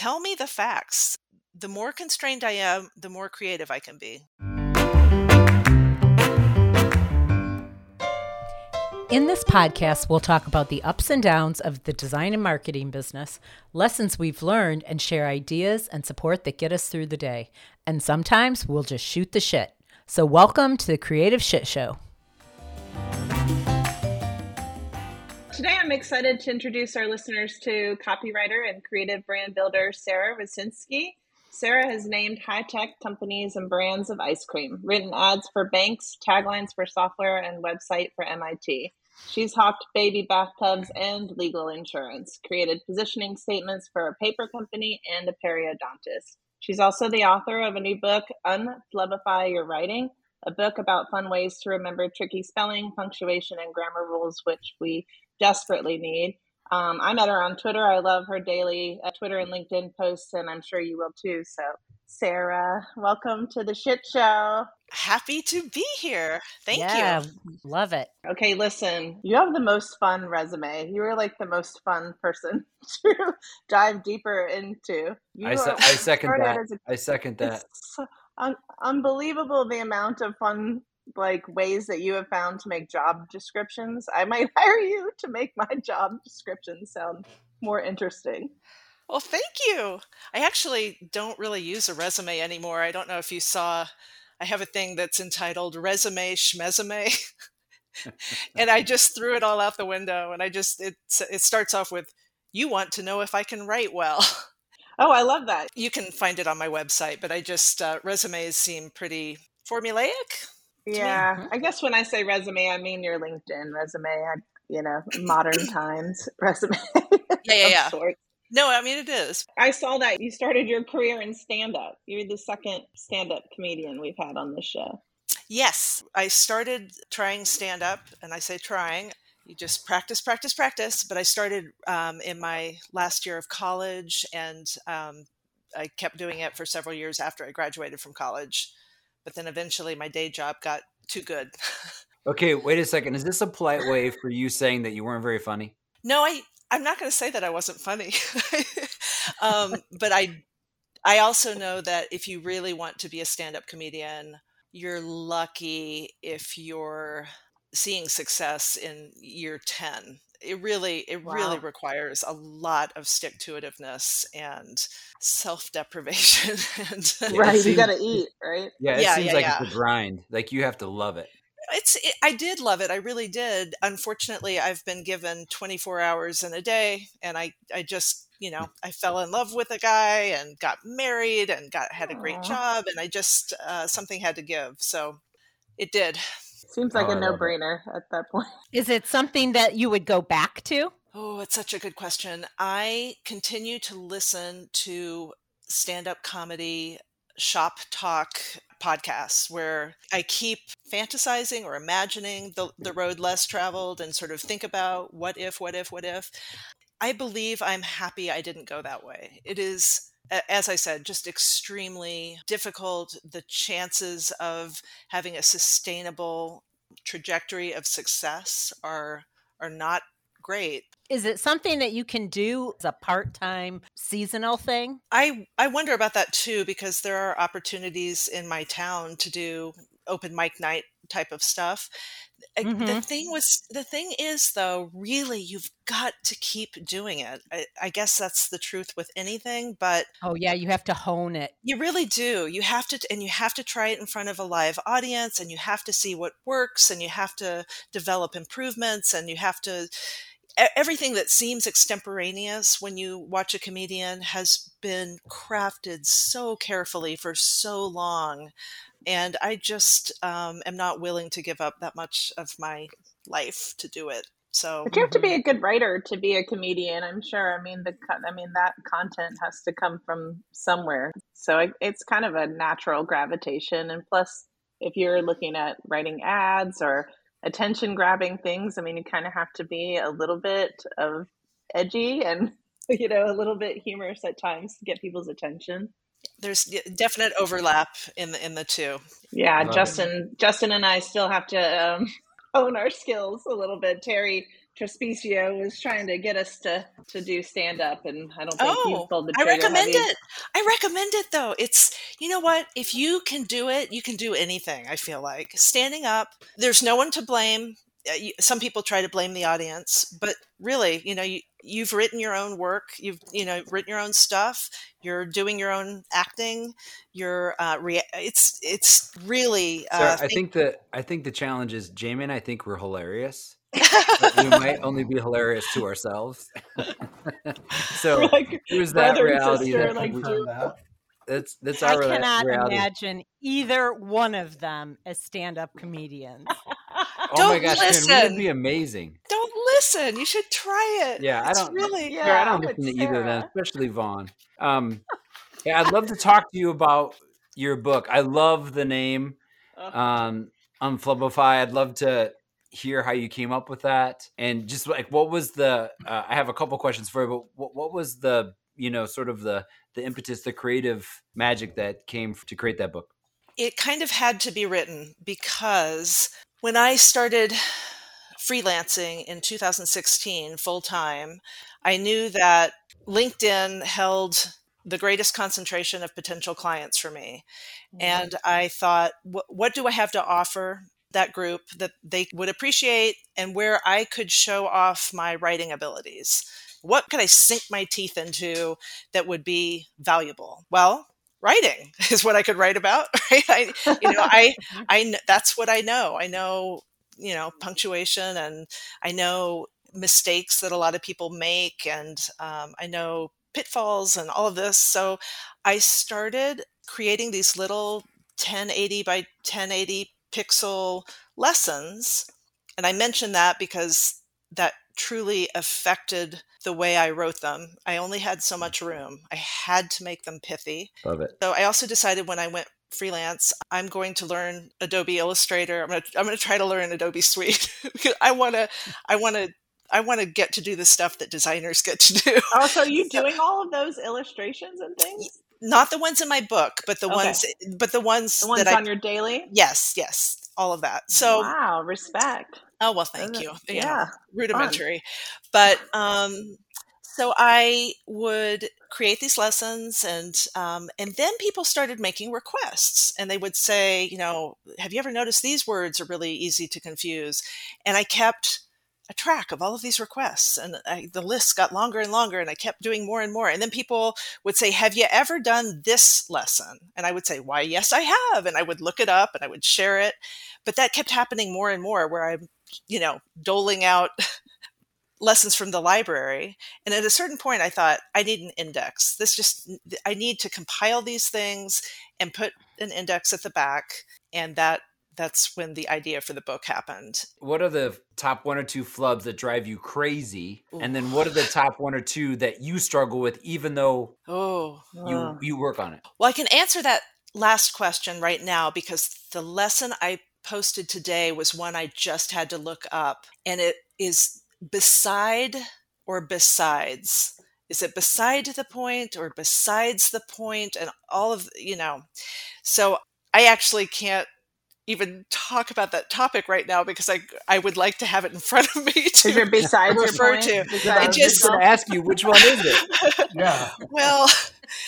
tell me the facts. The more constrained I am, the more creative I can be. In this podcast, we'll talk about the ups and downs of the design and marketing business, lessons we've learned, and share ideas and support that get us through the day. And sometimes we'll just shoot the shit. So, welcome to the Creative Shit Show. Today, I'm excited to introduce our listeners to copywriter and creative brand builder Sara Rosinsky. Sarah has named high tech companies and brands of ice cream, written ads for banks, taglines for software, and website for MIT. She's hawked baby bathtubs and legal insurance, created positioning statements for a paper company and a periodontist. She's also the author of a new book, Unflubbify Your Writing, a book about fun ways to remember tricky spelling, punctuation, and grammar rules, which we desperately need. Um, I met her on Twitter. I love her daily uh, Twitter and LinkedIn posts, and I'm sure you will too. So, Sara, welcome to the shit show. Happy to be here. Thank yeah, you. Love it. Okay, listen, you have the most fun resume. You are like the most fun person to dive deeper into. You I, se- are- I second started that. as a- I second that. Un- unbelievable the amount of fun like ways that you have found to make job descriptions. I might hire you to make my job descriptions sound more interesting. Well, thank you. I actually don't really use a resume anymore. I don't know if you saw, I have a thing that's entitled Resume Schmesume. and I just threw it all out the window. And I just, it, it starts off with, You want to know if I can write well. Oh, I love that. You can find it on my website, but I just, uh, resumes seem pretty formulaic. Yeah, I guess when I say resume, I mean your LinkedIn resume. I, you know, modern times resume. Yeah, yeah, yeah. No, I mean, it is. I saw that you started your career in stand up. You're the second stand up comedian we've had on this show. Yes, I started trying stand up, and I say trying. You just practice, practice, practice. But I started um, in my last year of college, and um, I kept doing it for several years after I graduated from college. But then eventually, my day job got too good. Okay, wait a second. Is this a polite way for you saying that you weren't very funny? no, I I'm not going to say that I wasn't funny, um, but I I also know that if you really want to be a stand up comedian, you're lucky if you're seeing success in year 10 it really it really requires a lot of stick to itiveness and self deprivation and Yeah, it right, you seems- got to eat, right? Yeah, it Yeah, seems yeah, like yeah. it's a grind. Like you have to love it. it's it, i did love it i really did unfortunately i've been given 24 hours in a day and i i just you know i fell in love with a guy and got married and got had a great Aw. job and i just uh, something had to give so it did Seems like Oh, I a love it. no brainer at that point. Is it something that you would go back to? Oh, it's such a good question. I continue to listen to stand up comedy shop talk podcasts where I keep fantasizing or imagining the, the road less traveled and sort of think about what if, what if, what if. I believe I'm happy I didn't go that way. It is, a- as I said, just extremely difficult. The chances of having a sustainable trajectory of success are are not great. Is it something that you can do as a part time seasonal thing? I I wonder about that too because there are opportunities in my town to do open mic night type of stuff. I- The Mhm. thing was the thing is though, really you've got to keep doing it. I, I guess that's the truth with anything, but Oh, yeah, you have to hone it. you really do. You have to, and you have to try it in front of a live audience, and you have to see what works, and you have to develop improvements, and you have to. E- Everything that seems extemporaneous when you watch a comedian has been crafted so carefully for so long, and I just um, am not willing to give up that much of my life to do it. So But you have to be a good writer to be a comedian. I'm sure. I mean, the I mean that content has to come from somewhere. So it, it's kind of a natural gravitation. And plus, if you're looking at writing ads or attention grabbing things, I mean, you kind of have to be a little bit of edgy and you know a little bit humorous at times to get people's attention. there's definite overlap in the in the two. Yeah, Love it. Justin, Justin and I still have to um, hone our skills a little bit. Terri Trespicio was trying to get us to to do stand up, and I don't think Oh, pulled the I trigger. recommend have you? it. I recommend it though. It's you know what? If you can do it, you can do anything. I feel like standing up. There's no one to blame. Uh, you- Some people try to blame the audience, but really, you know, you, you've written your own work. You've you know written your own stuff. You're doing your own acting. You're uh, rea- it's it's really. Sara, Uh, I think the I think the challenge is Jamie and I think we're hilarious. but we might only be hilarious to ourselves. so We're like here's that reality sister, that like we- that. that's that's I our rea- cannot reality. imagine either one of them as stand-up comedians. Oh my Don't gosh, Karen, listen. wouldn't be amazing? don't listen. You should try it. Yeah, I don't- really. Yeah, Sara, I don't listen to either of them, especially Vaughn. Um, yeah, I'd love to talk to you about your book. I love the name. Ugh. um unflubbify i'd love to hear how you came up with that and just like what was the uh, i have a couple questions for you but what, what was the you know sort of the the impetus the creative magic that came to create that book it kind of had to be written because when I started freelancing in 2016 full time, I knew that LinkedIn held the greatest concentration of potential clients for me. Mm-hmm. And I thought, what, what do I have to offer that group that they would appreciate and where I could show off my writing abilities? What could I sink my teeth into that would be valuable? Well, writing is what I could write about, right? I, you know, I, I, that's what I know. I know, you know, punctuation and I know mistakes that a lot of people make and um, I know pitfalls and all of this. So I started creating these little 1080 by 1080 pixel lessons. And I mention that because that truly affected the way I wrote them. I only had so much room. I had to make them pithy. love it So I also decided when I went freelance, I'm going to learn Adobe Illustrator. I'm going to I'm going to try to learn Adobe Suite because I want to I want to I want to get to do the stuff that designers get to do. Oh, so are you doing all of those illustrations and things? Not the ones in my book, but the Okay. ones but the ones, The ones that on I your daily? Yes, yes, all of that. So wow, respect. Oh well, thank you. are- You know, yeah, rudimentary, but um, so I would create these lessons, and um, and then people started making requests, and they would say, you know, have you ever noticed these words are really easy to confuse? And I kept a track of all of these requests, and I, the list got longer and longer, and I kept doing more and more. And then people would say, "Have you ever done this lesson?" And I would say, "Why, yes, I have." And I would look it up, and I would share it. But that kept happening more and more, where I'm you know, doling out lessons from the library. And at a certain point, I thought, I need an index. This just, I need to compile these things and put an index at the back. And that, that's when the idea for the book happened. what are the top one or two flubs that drive you crazy and then what are the top one or two that you struggle with even though Oh, you Uh, you work on it well, I can answer that last question right now because the lesson I posted today was one I just had to look up. And it is beside or besides. Is it beside the point or besides the point? And all of, you know, so I actually can't even talk about that topic right now because I I would like to have it in front of me Is your to besides refer point? to. Besides i It was just- just going to ask you which one is it Yeah. well,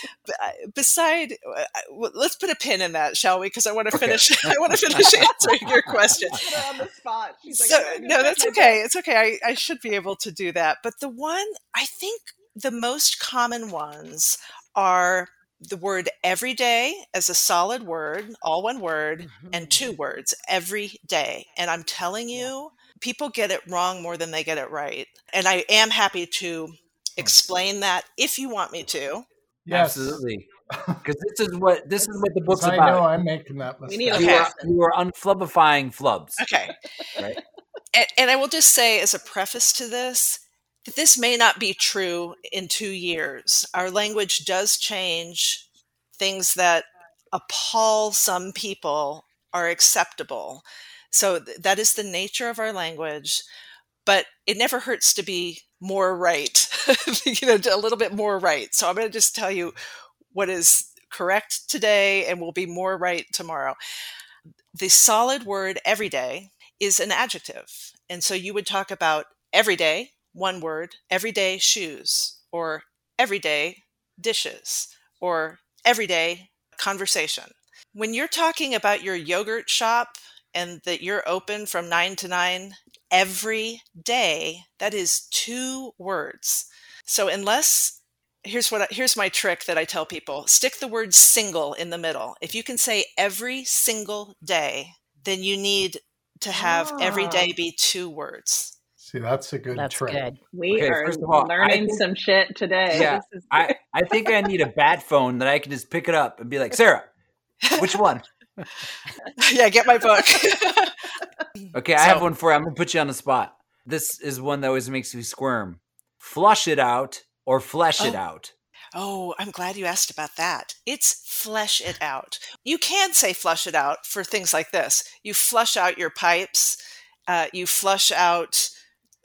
beside, uh, I- well, let's put a pin in that, shall we? Because I want to Okay. finish. I want to finish answering your question. Put her on the spot. She's So, "I'm no, that's my okay. It's okay. I, I should be able to do that. But the one I think the most common ones are the word every day as a solid word, all one word, and two mm-hmm. words every day. And I'm telling you, people get it wrong more than they get it right. And I am happy to explain that if you want me to. Yes. absolutely because this is what this is what the book's about. I know I'm making that We mistake. need a Okay. you are, you are unflubbifying flubs Okay. Right. And, and I will just say, as a preface to this, this may not be true in two years. Our language does change. Things that appall some people are acceptable. So th- that is the nature of our language. But it never hurts to be more right, you know, a little bit more right. So I'm going to just tell you what is correct today and will be more right tomorrow. The solid word every day is an adjective. And so you would talk about everyday, one word, everyday shoes, or everyday dishes, or everyday conversation. When you're talking about your yogurt shop and that you're open from nine to nine every day, that is two words. So unless here's what I, here's my trick that I tell people: stick the word single in the middle. If you can say every single day, then you need to have every day Ah. be two words. See, that's a good That's trick. good. We Okay, are first of all, learning think- some shit today. Yeah, This is I, I think I need a bat phone that I can just pick it up and be like, Sara, which one? yeah, get my book. Okay, I have one for you. I'm gonna put you on the spot. This is one that always makes me squirm. Flush it out or flesh it Oh. out. Oh, I'm glad you asked about that. It's flesh it out. You can say flush it out for things like this. You flush out your pipes, uh, you flush out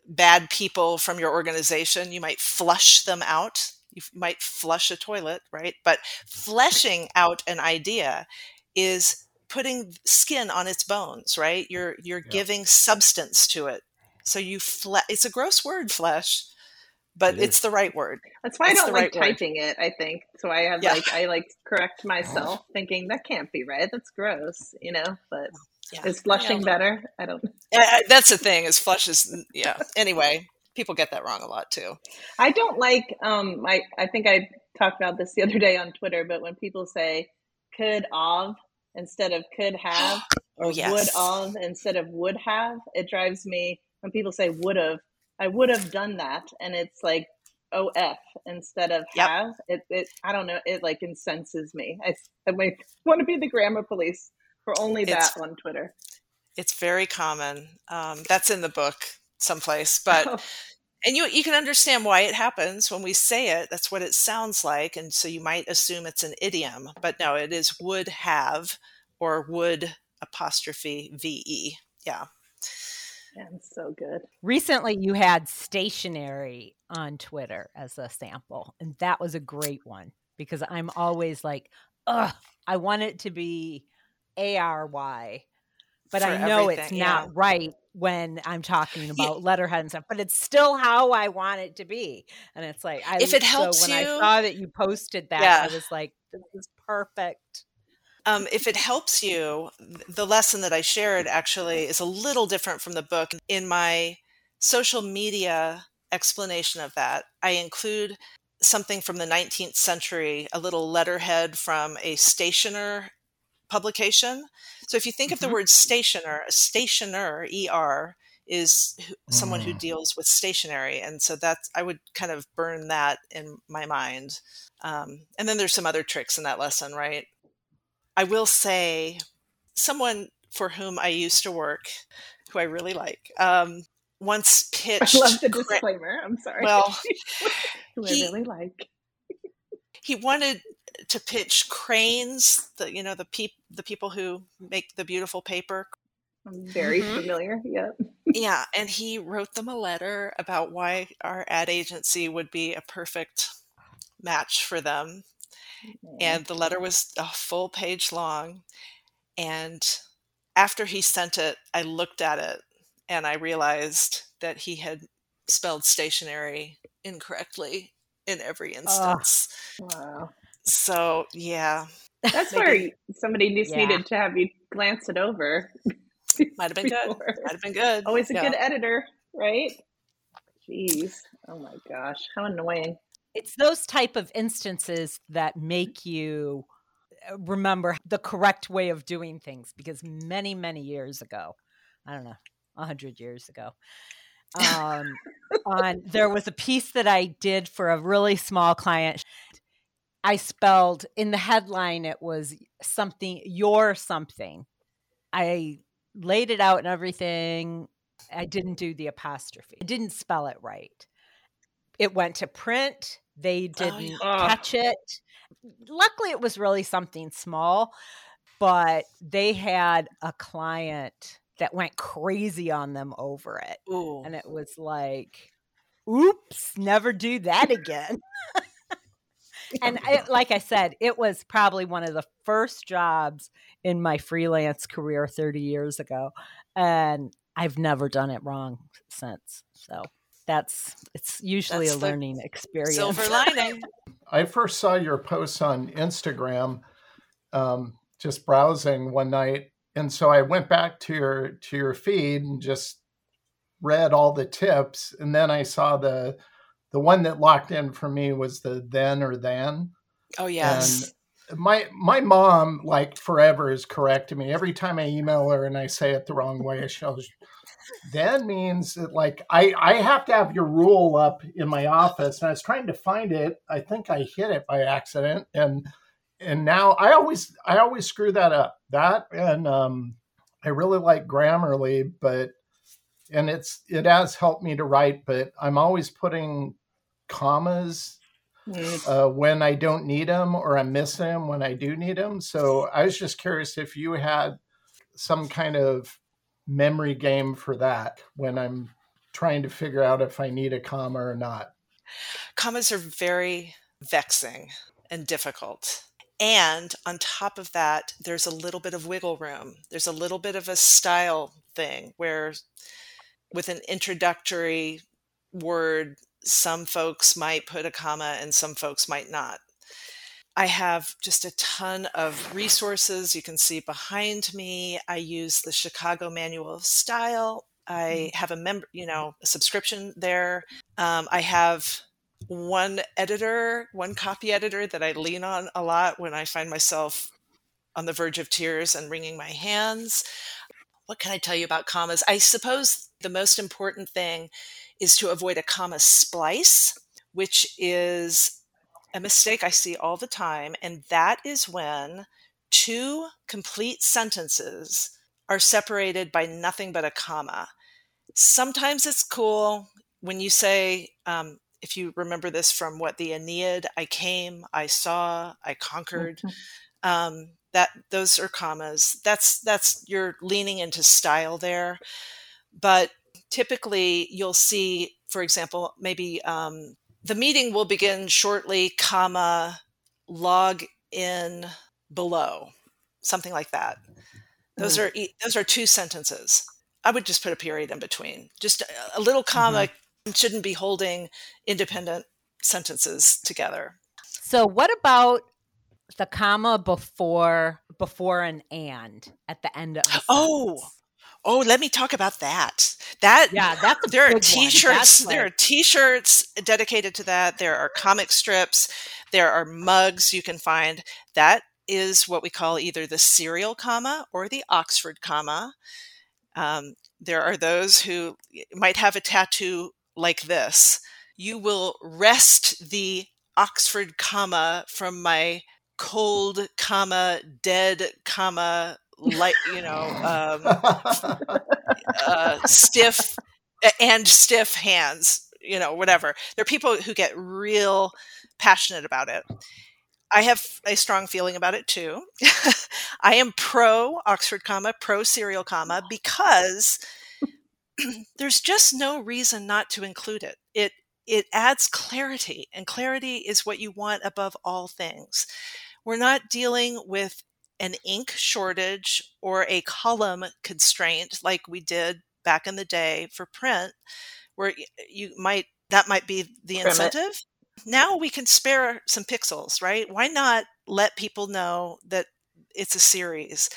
bad people from your organization. You might flush them out. You might flush a toilet, right? But fleshing out an idea is putting skin on its bones, right? You're you're Yeah. giving substance to it. So you fle- it's a gross word, flesh, but It it's the right word. That's why I It's don't the like right word. typing it, I think. So I have Yeah. like I like correct myself thinking that can't be right. That's gross, you know, but Yeah. is flushing better? I don't Uh, that's the thing is flush is yeah anyway people get that wrong a lot too I don't like um I I think I talked about this the other day on Twitter, but when people say could of instead of could have Oh, or yes. would of instead of would have, it drives me when people say would have, I would have done that and it's like OF instead of Yep. have. It, it I don't know, it like incenses me. I, I like, want to be the grammar police for only It's- that on Twitter. it's very common. Um, that's in the book someplace but Oh, and you you can understand why it happens when we say it. That's what it sounds like and so you might assume it's an idiom but no it is would have or would apostrophe ve yeah. And so good. Recently, you had stationary on Twitter as a sample, and that was a great one because I'm always like, ugh, I want it to be A R Y, but I know it's not yeah. right when I'm talking about letterhead and stuff, but it's still how I want it to be. And it's like, I, If it helps so when you- I saw that you posted that, Yeah. I was like, this is perfect. Um, if it helps you, the lesson that I shared actually is a little different from the book. In my social media explanation of that, I include something from the 19th century, a little letterhead from a stationer publication. So if you think of the Mhm. word stationer, a stationer, ER, is someone who Mm. deals with stationery. And so that's, I would kind of burn that in my mind. Um, and then there's some other tricks in that lesson, right? I will say, someone for whom I used to work, who I really like, um, once pitched I love the disclaimer. I'm sorry. well, who he- I really like. He wanted to pitch cranes, the you know the peop the people who make the beautiful paper. I'm very Mhm. familiar. Yep. Yeah, and he wrote them a letter about why our ad agency would be a perfect match for them. And the letter was a full page long. And after he sent it, I looked at it and I realized that he had spelled stationary incorrectly in every instance. wow. So, yeah, That's Maybe- where you- somebody just Yeah. needed to have you glance it over. might have been good. Might have been good. Always a Yeah. good editor, right? Jeez. Oh my gosh. How annoying. it's those type of instances that make you uh, remember the correct way of doing things because many many years ago i don't know a hundred years ago um, on there was a piece that i did for a really small client. I spelled in the headline it was something your something. I laid it out and everything. I didn't do the apostrophe. I didn't spell it right. It went to print. They Oh, didn't Ugh. catch it. Luckily it was really something small but they had a client that went crazy on them over it Ooh. and it was like oops never do that again and I, like i said it was probably one of the first jobs in my freelance career 30 years ago and I've never done it wrong since. So that's it's usually That's a learning experience. Silver lining. I first saw your posts on Instagram, um, just browsing one night, and so I went back to your to your feed and just read all the tips, and then I saw the the one that locked in for me was the then or then. Oh yes. And my my mom, like forever, is correcting me every time I email her and I say it the wrong way. She'll then means that like I I have to have your rule up in my office, and I was trying to find it. I think I hit it by accident, and and now I always I always screw that up. That and um, I really like Grammarly, but and it's it has helped me to write, but I'm always putting commas uh, when I don't need them or I miss them when I do need them. So I was just curious if you had some kind of memory game for that when I'm trying to figure out if I need a comma or not. Commas are very vexing and difficult. And on top of that, there's a little bit of wiggle room. There's a little bit of a style thing where, with an introductory word, some folks might put a comma and some folks might not. I have just a ton of resources. You can see behind me. I use the Chicago Manual of Style. I have a member, you know, a subscription there. Um, I have one editor, one copy editor that I lean on a lot when I find myself on the verge of tears and wringing my hands. What can I tell you about commas? I suppose the most important thing is to avoid a comma splice, which is a mistake I see all the time. And that is when two complete sentences are separated by nothing but a comma. Sometimes it's cool when you say, um, if you remember this from what the Aeneid, I came, I saw, I conquered. Mm-hmm. Um, that those are commas. That's that's you're leaning into style there. But typically, you'll see, for example, maybe um, the meeting will begin shortly, comma, log in below, something like that. Those are e- those are two sentences. I would just put a period in between. Just a, a little comma shouldn't be holding independent sentences together. So what about the comma before before an and at the end of Oh, oh, let me talk about that. That yeah, that's a there are t-shirts there are t-shirts dedicated to that. There are comic strips. There are mugs you can find. That is what we call either the serial comma or the oxford comma. Um, there are those who might have a tattoo like this you will wrest the oxford comma from my cold comma dead comma like you know um, uh, stiff and stiff hands, you know, whatever. There are people who get real passionate about it. I have a strong feeling about it too. I am pro Oxford comma, pro serial comma because there's just no reason not to include it. It it adds clarity, and clarity is what you want above all things. We're not dealing with an ink shortage or a column constraint like we did back in the day for print where you might that might be the incentive. Now we can spare some pixels right? Why not let people know that it's a series?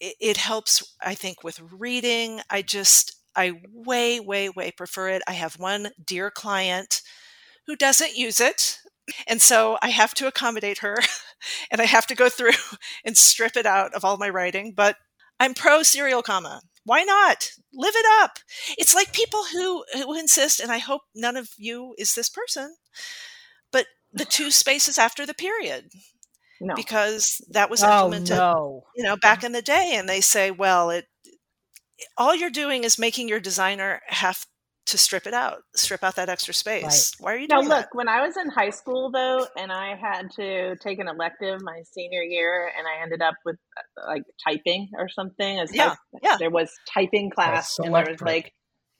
It, it helps i think with reading. I just i way way way prefer it i have one dear client who doesn't use it and so i have to accommodate her and i have to go through and strip it out of all my writing but i'm pro serial comma why not live it up it's like people who uh, who insist and i hope none of you is this person but the two spaces after the period No. because that was Oh implemented no. you know back in the day and they say well it all you're doing is making your designer have to strip it out strip out that extra space why are you doing Now, doing look, that when I was in high school, though, and I had to take an elective my senior year, and I ended up with uh, like typing or something. As Yeah, type- yeah. There was typing class, and there was like,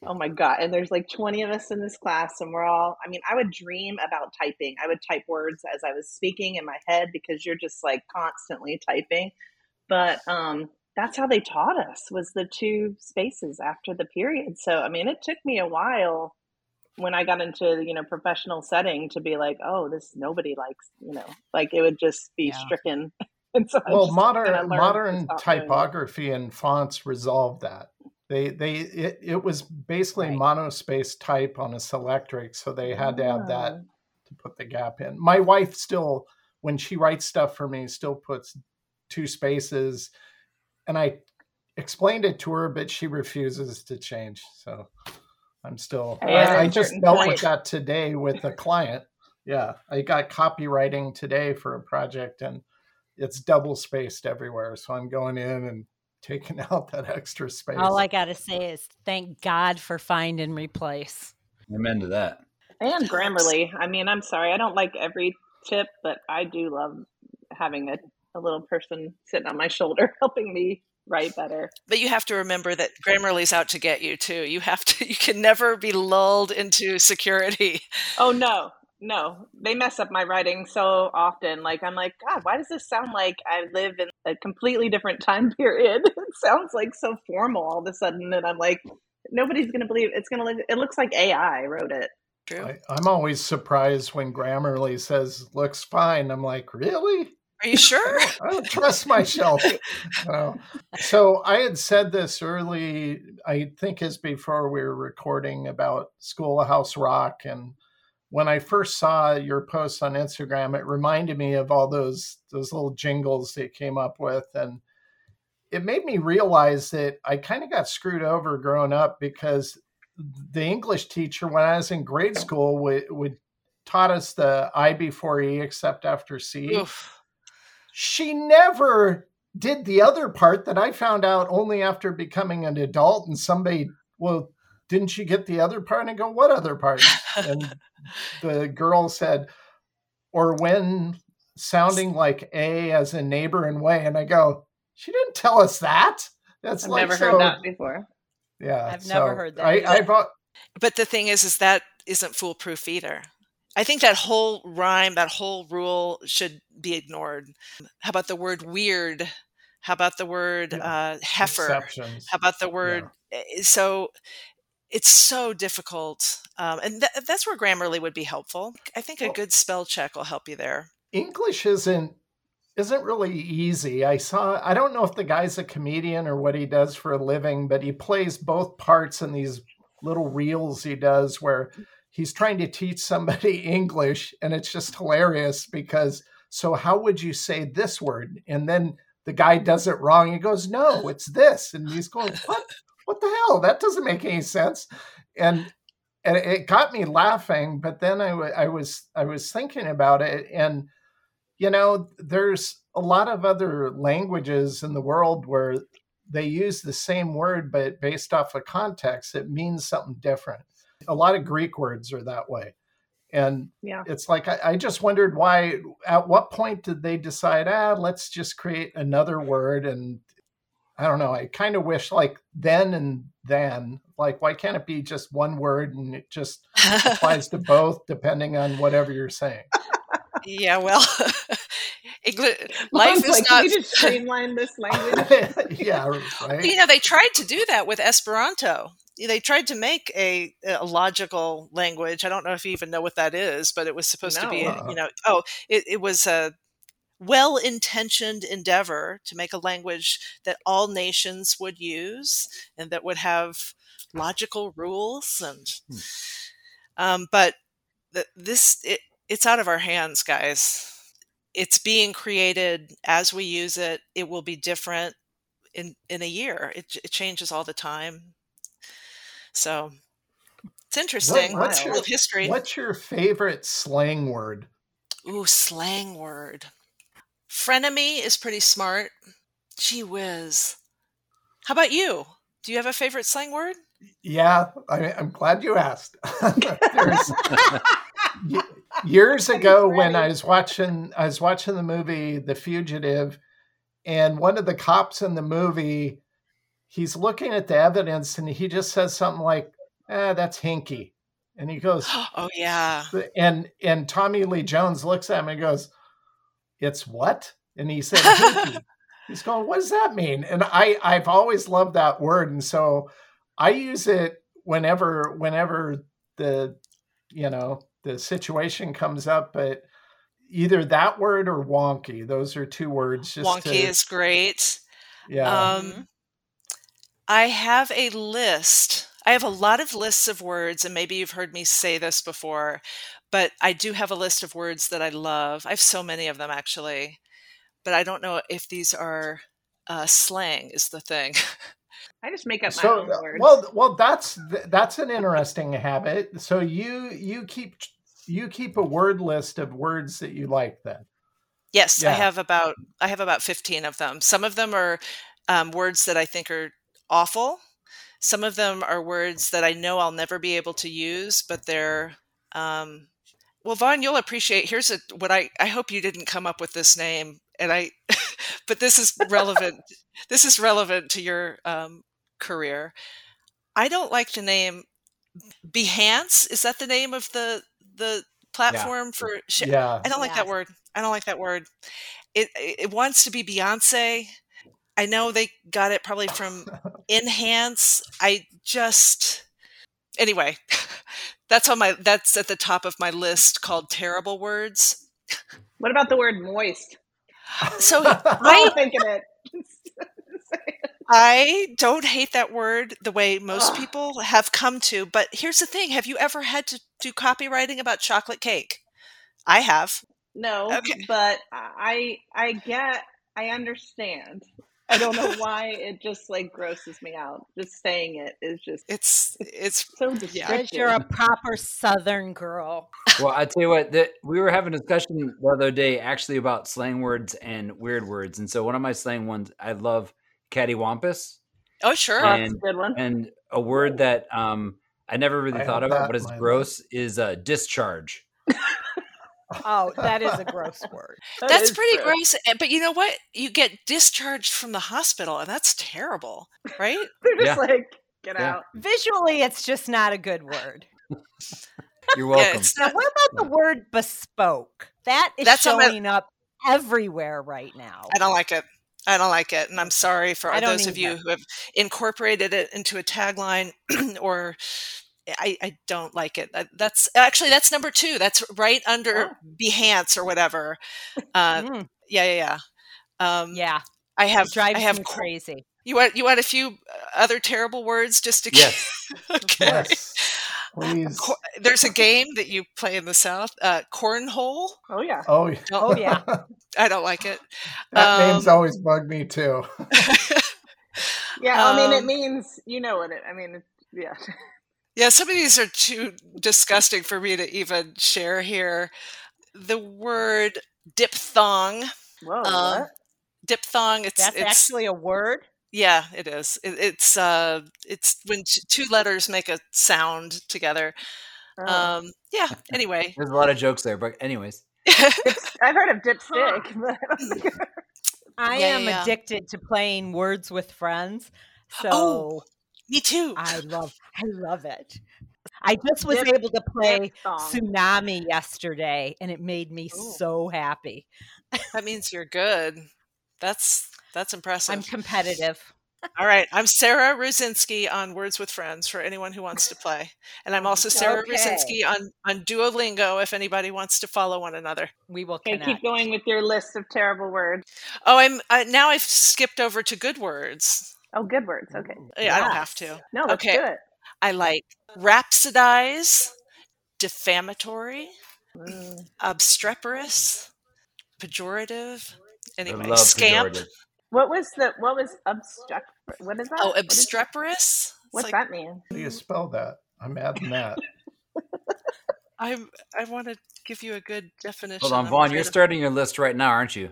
oh my God. And there's like 20 of us in this class, and we're all, I mean, I would dream about typing. I would type words as I was speaking in my head because you're just like constantly typing. But, um, that's how they taught us was the two spaces after the period. So I mean, it took me a while when I got into you know professional setting to be like, oh, this nobody likes you know, like it would just be yeah. stricken. and so well, modern modern typography and fonts resolved that. They they it, it was basically right. monospace type on a Selectric, so they had to have that ah. to put the gap in. My wife still, when she writes stuff for me, still puts two spaces, and I explained it to her, but she refuses to change. So I'm still. Yeah, I, I just dealt with that today with a client. Yeah, I got copywriting today for a project, and it's double spaced everywhere. So I'm going in and taking out that extra space. All I got to say is thank God for find and replace. Amen to that. And Grammarly. I mean, I'm sorry, I don't like every tip, but I do love having a, a little person sitting on my shoulder helping me write better. But you have to remember that Grammarly's out to get you too. You have to you can never be lulled into security. Oh no no, they mess up my writing so often. Like I'm like, God, why does this sound like I live in a completely different time period? it sounds like so formal all of a sudden, and I'm like, nobody's gonna believe it's gonna look. It looks like AI wrote it. True. I, I'm always surprised when Grammarly says looks fine. I'm like, really? Are you sure? I don't trust myself. uh, so I had said this early, I think is before we were recording about Schoolhouse Rock and when I first saw your post on Instagram, it reminded me of all those those little jingles they came up with, and it made me realize that I kind of got screwed over growing up because the English teacher, when I was in grade school, would, would taught us the I before E except after C. Oof. She never did the other part that I found out only after becoming an adult, and somebody well didn't she get the other part? And I go, what other part? and the girl said, or when sounding like A as a neighbor and way. And I go, she didn't tell us that. That's I've like never so, heard that before. Yeah. I've so never heard that. I, I bought, but the thing is, is that isn't foolproof either. I think that whole rhyme, that whole rule should be ignored. How about the word weird? How about the word uh, heifer? Exceptions. How about the word? Yeah. Eh, so it's so difficult um, and th- that's where grammarly would be helpful i think a good spell check will help you there english isn't isn't really easy i saw i don't know if the guy's a comedian or what he does for a living but he plays both parts in these little reels he does where he's trying to teach somebody english and it's just hilarious because so how would you say this word and then the guy does it wrong he goes no it's this and he's going what what the hell? That doesn't make any sense. And and it got me laughing. But then I, w- I was I was thinking about it, and you know, there's a lot of other languages in the world where they use the same word, but based off of context, it means something different. A lot of Greek words are that way. And yeah. it's like I, I, just wondered why at what point did they decide, ah, let's just create another word and I don't know. I kind of wish like then and then, like, why can't it be just one word and it just applies to both depending on whatever you're saying? Yeah, well, life is like, not. We just streamline this language. yeah, right. You know, they tried to do that with Esperanto. They tried to make a, a logical language. I don't know if you even know what that is, but it was supposed no. to be, you know, oh, it, it was a well intentioned endeavor to make a language that all nations would use and that would have logical rules and hmm. um, but this it, it's out of our hands guys it's being created as we use it it will be different in in a year it, it changes all the time so it's interesting what, what's your, history what's your favorite slang word ooh slang word Frenemy is pretty smart. Gee whiz. How about you? Do you have a favorite slang word? Yeah, I, am glad you asked. years ago, when I was watching, I was watching the movie The Fugitive, and one of the cops in the movie, he's looking at the evidence, and he just says something like, "Ah, that's hinky," and he goes, "Oh yeah," and and Tommy Lee Jones looks at him and goes, it's what? And he said, "Hinky." He's going, what does that mean? And I, I've always loved that word. And so I use it whenever, whenever the, you know, the situation comes up, but either that word or wonky. Those are two words. Just Wonky to, is great. yeah. Um, I have a list. I have a lot of lists of words, and maybe you've heard me say this before, but I do have a list of words that I love. I have so many of them actually, but I don't know if these are uh, slang. Is the thing. I just make up my so own words. well, well, that's that's an interesting habit. So you you keep you keep a word list of words that you like then. Yes, I have about I have about 15 of them. Some of them are um, words that I think are awful. Some of them are words that I know I'll never be able to use, but they're um, well, Vaughn, you'll appreciate. Here's a what I I hope you didn't come up with this name, and I, but this is relevant. this is relevant to your um, career. I don't like the name Behance. Is that the name of the the platform for? sh- Yeah. I don't like that word. I don't like that word. It it wants to be Beyonce. I know they got it probably from Enhance. I just anyway, that's on my that's at the top of my list called terrible words. what about the word moist? So I'm I thinking it. I don't hate that word the way most Ugh. people have come to, but here's the thing, have you ever had to do copywriting about chocolate cake? I have. no, Okay. but I I get I understand. I don't know why it just like grosses me out. Just saying it is just It's it's so Yeah. descriptive. Because you're a proper Southern girl. Well, I tell you what, that we were having a discussion the other day actually about slang words and weird words, and so one of my slang ones I love cattywampus, oh sure. Oh, that's a good one. and a word that um I never really I thought have about, but in it's my gross is uh, discharge. Oh, that is a gross word. That That's pretty true. gross. But you know what? You get discharged from the hospital, and that's terrible, right? They're just Yeah. like get Yeah. out. Visually, it's just not a good word. You're Yeah, welcome. it's Now, not. what about the word bespoke? That is That's on my- showing up everywhere right now. I don't like it. I don't like it, and I'm sorry for I don't those of you either. who have incorporated it into a tagline, or I, I don't like it. Uh, That's actually that's number two. That's right under Oh. Behance or whatever. Uh, Mm, yeah, yeah, yeah. Um, yeah, I have. I have. me crazy. you want you want a few other terrible words just to Yes. okay. Yes. Please. There's a game that you play in the South, uh, cornhole. Oh yeah. Oh, yeah. Oh, yeah. I don't like it. that name's Um, always bugged me too. Yeah, I mean it means you know what it I mean it, yeah. Yeah, some of these are too disgusting for me to even share here. The word diphthong, Whoa, um, what? diphthong. It's That's it's actually a word. Yeah, it is. It, it's uh, it's when t- two letters make a sound together. Oh. Um, yeah. Anyway, There's a lot of jokes there, but anyways, I've heard of dipstick, but I don't think I've I Yeah, am yeah, yeah. addicted to playing words with friends. So Oh. me too. I love I love it. I just was Dip- able to play. Tsunami yesterday and it made me Ooh. so happy. That means you're good. That's that's impressive. I'm competitive. All right, I'm Sara Rosinsky on Words with Friends for anyone who wants to play, and I'm also Sara Okay. Rosinsky on on Duolingo if anybody wants to follow one another. We will Okay, keep going with your list of terrible words. Oh, I'm uh, now I've skipped over to good words. Oh, good words. Okay. Yeah, I don't have to. No, let's Okay. do it. I like rhapsodize, defamatory, Mm. obstreperous, pejorative. Anyway, I scamp. pejorative. What was the what was obstruct? What is that? Oh, What is- obstreperous. It's What's like, that mean? How do you spell that? I'm adding that. I'm. I want to give you a good definition. Hold on, I'm Vaughn. You're afraid starting your list right now, aren't you?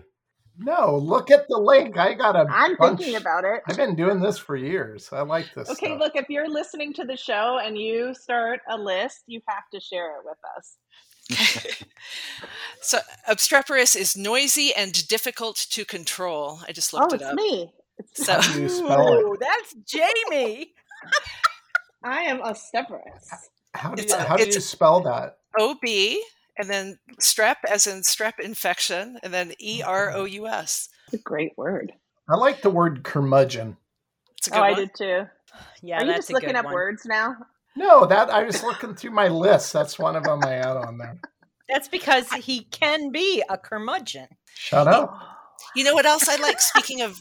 No, look at the link. I got a I'm bunch. thinking about it. I've been doing this for years. I like this. Okay, stuff. look, if you're listening to the show and you start a list, you have to share it with us. so obstreperous is noisy and difficult to control. I just Oh, looked it's it up. me. It's So How do you spell it? Ooh, that's Jamie. I am obstreperous. How do you, It's- how do you spell that? OB and then strep as in strep infection and then E oh, R O U S. It's a great word. I like the word curmudgeon. It's a oh, good Oh, I did too. Yeah, Are you that's just a looking good up one. words now? No, that I was looking through my list. That's one of them I had on there. That's because he can be a curmudgeon. Shut up. You know what else I like? Speaking of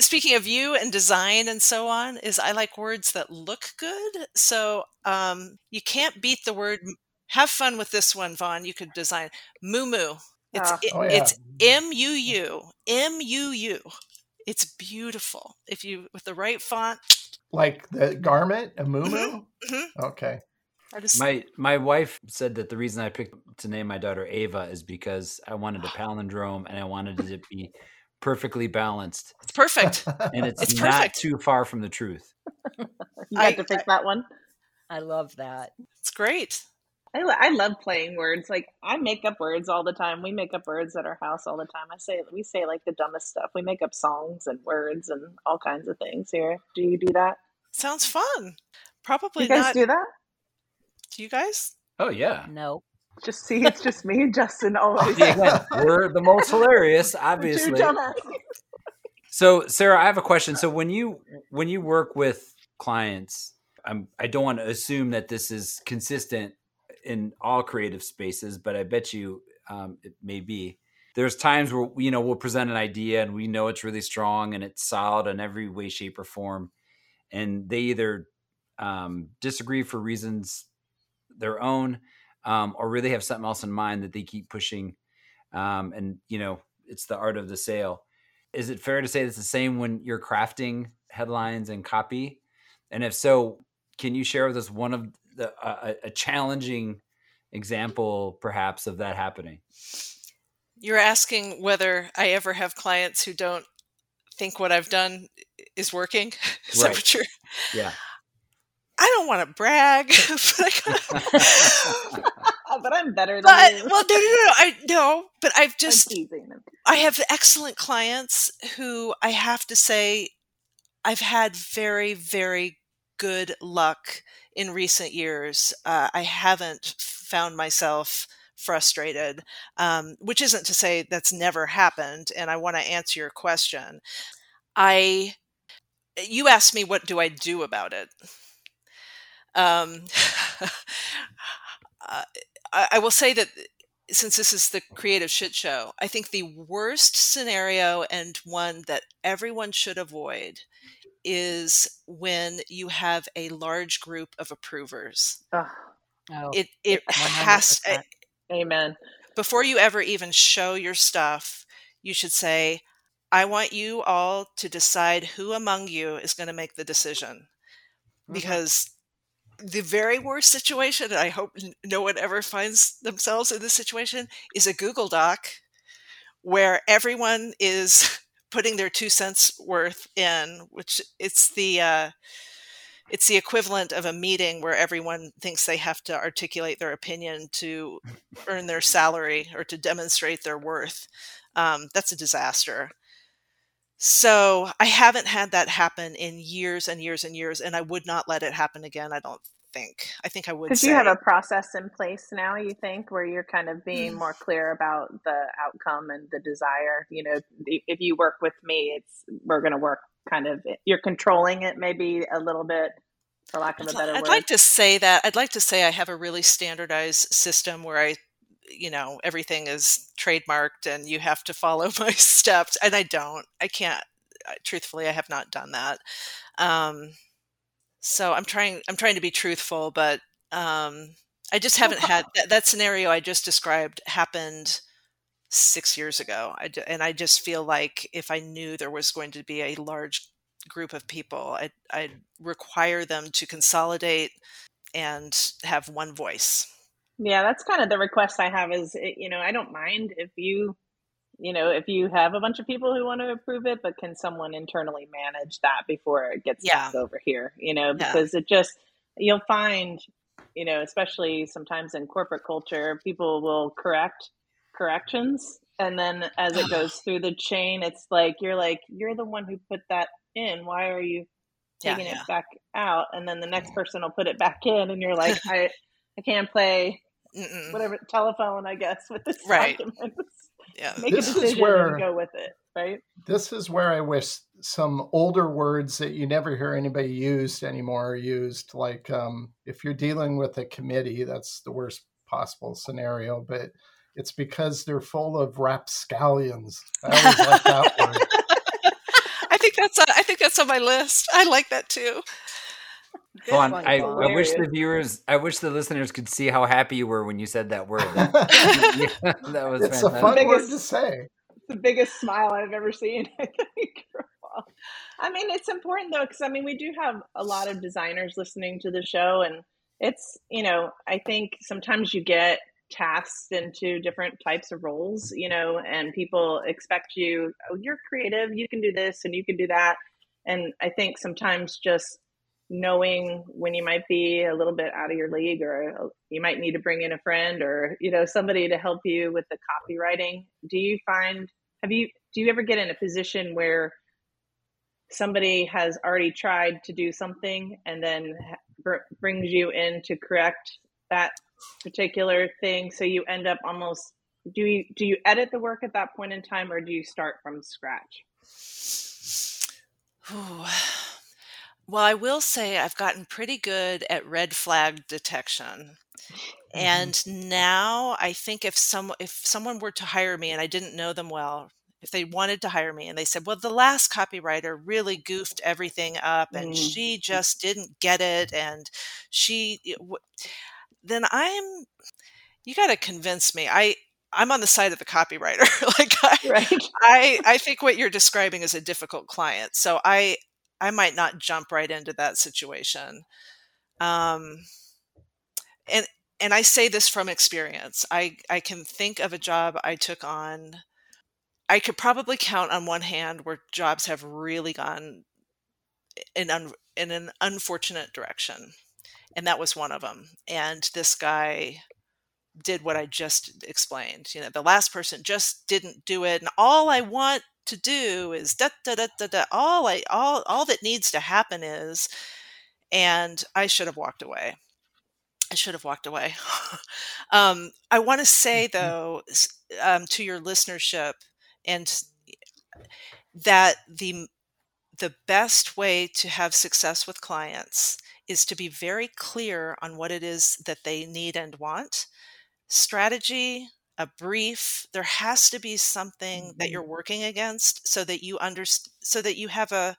speaking of you and design and so on, is I like words that look good. So um, you can't beat the word. Have fun with this one, Vaughn. You could design muumuu. It's Ah. it- Oh, yeah. it's M U U M U U. It's beautiful if you with the right font. Like the garment, a moo mhm. Okay. Just My my wife said that the reason I picked to name my daughter Ava is because I wanted a palindrome and I wanted it to be perfectly balanced, it's perfect. and it's, It's not perfect. too far from the truth. You I- have to fix that one. I love that. It's great. I, I love playing words. Like I make up words all the time. We make up words at our house all the time. I say we say like the dumbest stuff. We make up songs and words and all kinds of things here. Do you do that? Sounds fun. Probably You guys not. do that? do you guys? Oh yeah. No. Just see, it's just me and Justin always. Oh, yeah, we're the most hilarious, obviously. So, Sara, I have a question. So, when you when you work with clients, I'm I don't want to assume that this is consistent in all creative spaces, but I bet you um, it may be. There's times where you know we'll present an idea and we know it's really strong and it's solid in every way, shape, or form, and they either um, disagree for reasons their own, um, or really have something else in mind that they keep pushing, um, and you know it's the art of the sale is it fair to say it's the same when you're crafting headlines and copy? And if so, can you share with us one of the uh, a challenging example, perhaps, of that happening? You're asking whether I ever have clients who don't think what I've done is working. Is Right. that what you're? Yeah. I don't want to brag, but I but I'm better than but you. well, no, no, no, I no, but I've just. I have excellent clients who I have to say I've had very, very good luck in recent years. Uh, I haven't found myself frustrated, um, which isn't to say that's never happened. And I want to answer your question. I, you asked me, what do I do about it? Um, uh, I, I will say that since this is the creative shit show, I think the worst scenario and one that everyone should avoid is when you have a large group of approvers. Oh, It it has 100%. amen. before you ever even show your stuff, you should say, I want you all to decide who among you is going to make the decision. Mhm. Because the very worst situation, and I hope no one ever finds themselves in this situation, is a Google Doc where everyone is putting their two cents worth in, which it's the uh, it's the equivalent of a meeting where everyone thinks they have to articulate their opinion to earn their salary or to demonstrate their worth. Um, that's a disaster. So I haven't had that happen in years and years and years, and I would not let it happen again. I don't think. I think I would Because you have a process in place now, you think, where you're kind of being Mm. more clear about the outcome and the desire. You know, if you work with me, it's we're going to work kind of. You're controlling it, maybe a little bit, for lack of a I'd, better I'd word. like to say that. I'd like to say I have a really standardized system where I, you know, everything is trademarked and you have to follow my steps. And I don't. I can't. Truthfully, I have not done that. Um, so I'm trying. I'm trying to be truthful, but um, I just haven't had that, that scenario I just described happened six years ago. I, and I just feel like if I knew there was going to be a large group of people, I'd, I'd require them to consolidate and have one voice. Yeah, that's kind of the request I have. Is eh, you know, I don't mind if you, you know, if you have a bunch of people who want to approve it, but can someone internally manage that before it gets Yeah. over here? You know, Yeah. because it just you'll find, you know, especially sometimes in corporate culture, people will correct corrections, and then as it goes through the chain, it's like you're like you're the one who put that in. Why are you taking yeah. it back out? And then the next mm-hmm. person will put it back in, and you're like, I I can't play Mm-mm. whatever telephone, I guess, with this Right. documents. Yeah. Make This a is decision where- and go with it, right? This is where I wish some older words that you never hear anybody used anymore are used. Like um, if you're dealing with a committee, that's the worst possible scenario, but it's because they're full of rapscallions. I always like that word. I think that's on, I think that's on my list. I like that too. Good Vaughn, one, I, I wish the viewers, I wish the listeners could see how happy you were when you said that word. That, yeah, that was it's a fantastic. fun word to say. the biggest smile I've ever seen. I think. I mean, it's important though, because I mean, we do have a lot of designers listening to the show, and it's you know, I think sometimes you get tasked into different types of roles, you know, and people expect you, oh, you're creative, you can do this and you can do that, and I think sometimes just knowing when you might be a little bit out of your league or you might need to bring in a friend or you know somebody to help you with the copywriting do you find have you do you ever get in a position where somebody has already tried to do something and then br- brings you in to correct that particular thing so you end up almost do you do you edit the work at that point in time or do you start from scratch Ooh. Well, I will say I've gotten pretty good at red flag detection. And now I think if some if someone were to hire me and I didn't know them well, if they wanted to hire me and they said, "Well, the last copywriter really goofed everything up and Mm. she just didn't get it and she w-" then I'm you got to convince me. I I'm on the side of the copywriter. like I, right I I think what you're describing is a difficult client. So I I might not jump right into that situation. Um and and I say this from experience. I I can think of a job I took on I could probably count on one hand where jobs have really gone in un, in an unfortunate direction. And that was one of them. And this guy did what I just explained. You know, the last person just didn't do it, and all I want to do is da da da da da. All I all all that needs to happen is, and I should have walked away. I should have walked away. um, I want to say though um, to your listenership and that the the best way to have success with clients is to be very clear on what it is that they need and want strategy a brief there has to be something that you're working against so that you understand so that you have a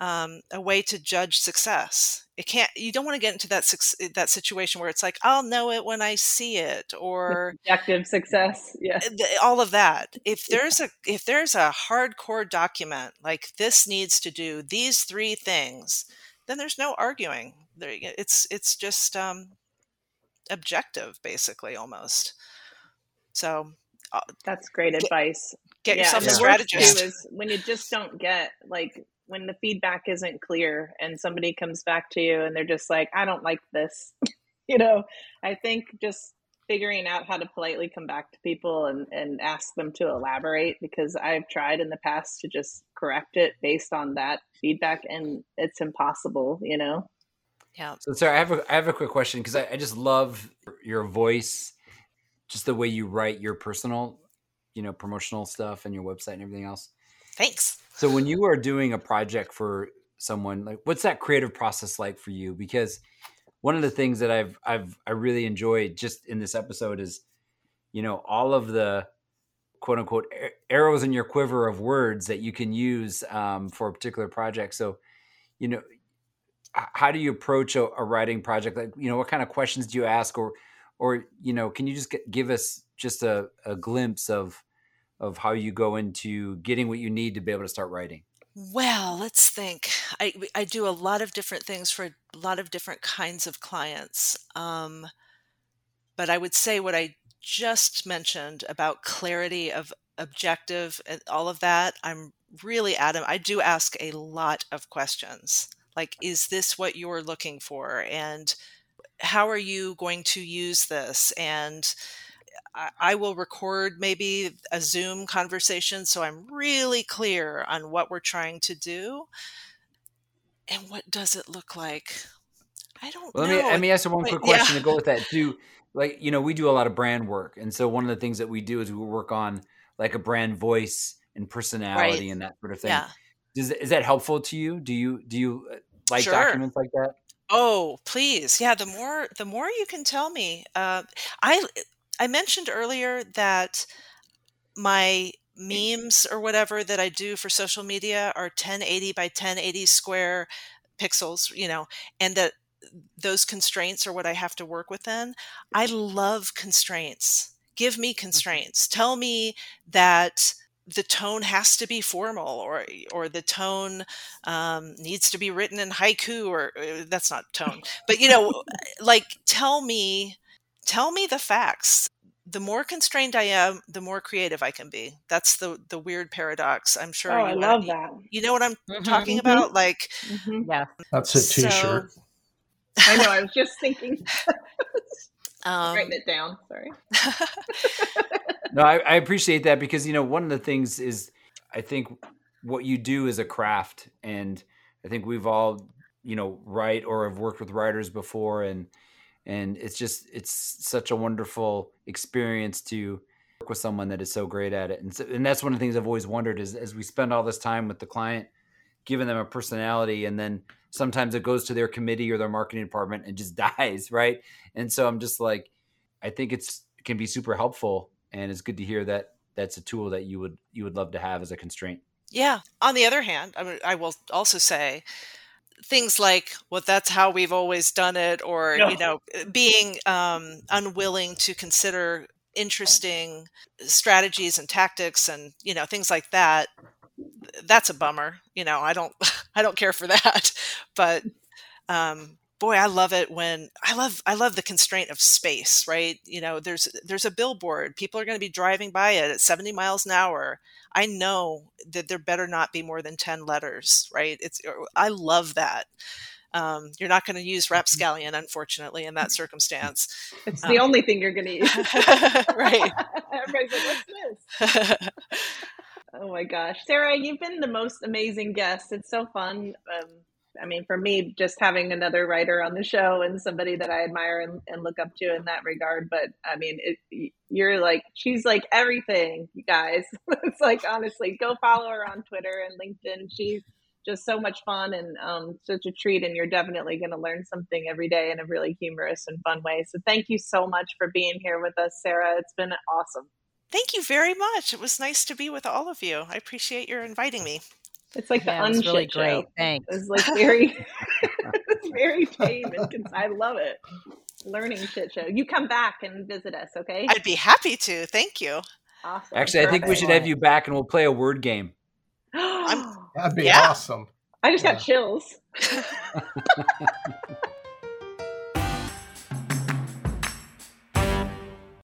um, a way to judge success. It can't you don't want to get into that suc- that situation where it's like i'll know it when i see it or objective success yeah. all of that. If there's a if there's a hardcore document like this needs to do these three things then there's no arguing. There it's it's just um objective basically almost so uh, that's great Get- advice get Yeah, yourself and a the worst strategist too is when you just don't get like when the feedback isn't clear and somebody comes back to you and they're just like, I don't like this. you know, I think just figuring out how to politely come back to people and, and ask them to elaborate because I've tried in the past to just correct it based on that feedback and it's impossible, you know? yeah So, Sara, I have a, I have a quick question because I, I just love your voice, just the way you write your personal, you know, promotional stuff and your website and everything else. thanks So, when you are doing a project for someone, like, what's that creative process like for you? Because one of the things that I've I've I really enjoyed just in this episode is, you know, all of the quote unquote arrows in your quiver of words that you can use um, for a particular project. So, you know, how do you approach a, a writing project? Like, you know, what kind of questions do you ask, or, or you know, can you just g- give us just a, a glimpse of of how you go into getting what you need to be able to start writing? Well, let's think. I I do a lot of different things for a lot of different kinds of clients. Um, but I would say what I just mentioned about clarity of objective and all of that, I'm really adamant. I do ask a lot of questions. Like, is this what you're looking for? And how are you going to use this? And I, I will record maybe a Zoom conversation so I'm really clear on what we're trying to do. And what does it look like? I don't Well, let me let me ask you one quick yeah. question to go with that. Do like you know we do a lot of brand work, and so one of the things that we do is we work on like a brand voice and personality Right. and that sort of thing. Yeah. Does is that helpful to you? Do you do you uh, like Sure. documents like that? Oh, please. Yeah, the more the more you can tell me. Uh, I I mentioned earlier that my memes or whatever that I do for social media are 1080 by 1080 square pixels, you know, and that those constraints are what I have to work within. I love constraints. Give me constraints. Tell me that the tone has to be formal or or the tone um, needs to be written in haiku or uh, that's not tone but you know like tell me tell me the facts the more constrained i am the more creative i can be that's the the weird paradox i'm sure oh, you I love that. you know what i'm Mhm. talking Mhm. about like Mhm. Yeah. That's a So- t-shirt. I know. I was just thinking, um, writing it down. Sorry. No, I, I appreciate that because you know one of the things is I think what you do is a craft, and I think we've all you know write or have worked with writers before, and and it's just it's such a wonderful experience to work with someone that is so great at it, and so, and that's one of the things I've always wondered is as we spend all this time with the client, giving them a personality, and then sometimes it goes to their committee or their marketing department and just dies, right? And so I'm just like, I think it's it can be super helpful and it's good to hear that that's a tool that you would you would love to have as a constraint Yeah. On the other hand, I, mean, I will also say things like, "Well, that's how we've always done it," or Yeah. you know, being um, unwilling to consider interesting strategies and tactics, and you know, things like that. That's a bummer. You know, I don't, I don't care for that. But um, boy, I love it when I love, I love the constraint of space. Right? You know, there's there's a billboard. People are going to be driving by it at 70 miles an hour. I know that there better not be more than 10 letters, right? It's I love that. Um, you're not going to use rapscallion, unfortunately, in that circumstance. It's the Um, only thing you're going to use. right. Everybody's like, "What's this?" Oh my gosh, Sara, you've been the most amazing guest. It's so fun. Um, I mean, for me, just having another writer on the show and somebody that I admire and, and look up to in that regard. But I mean, it, you're like, she's like everything, you guys. it's like, honestly, go follow her on Twitter and LinkedIn. She's just so much fun and um, such a treat. And you're definitely going to learn something every day in a really humorous and fun way. So thank you so much for being here with us, Sara. It's been awesome. Thank you very much. It was nice to be with all of you. I appreciate your inviting me. It's like the Yeah, it was really unshit great. show. Thanks. It's like very, it's very tame and cons- I love it. Learning shit show. You come back and visit us, okay? I'd be happy to. Thank you. Awesome. actually i think we should have you back and we'll play a word game That'd be Yeah. awesome. I just got chills.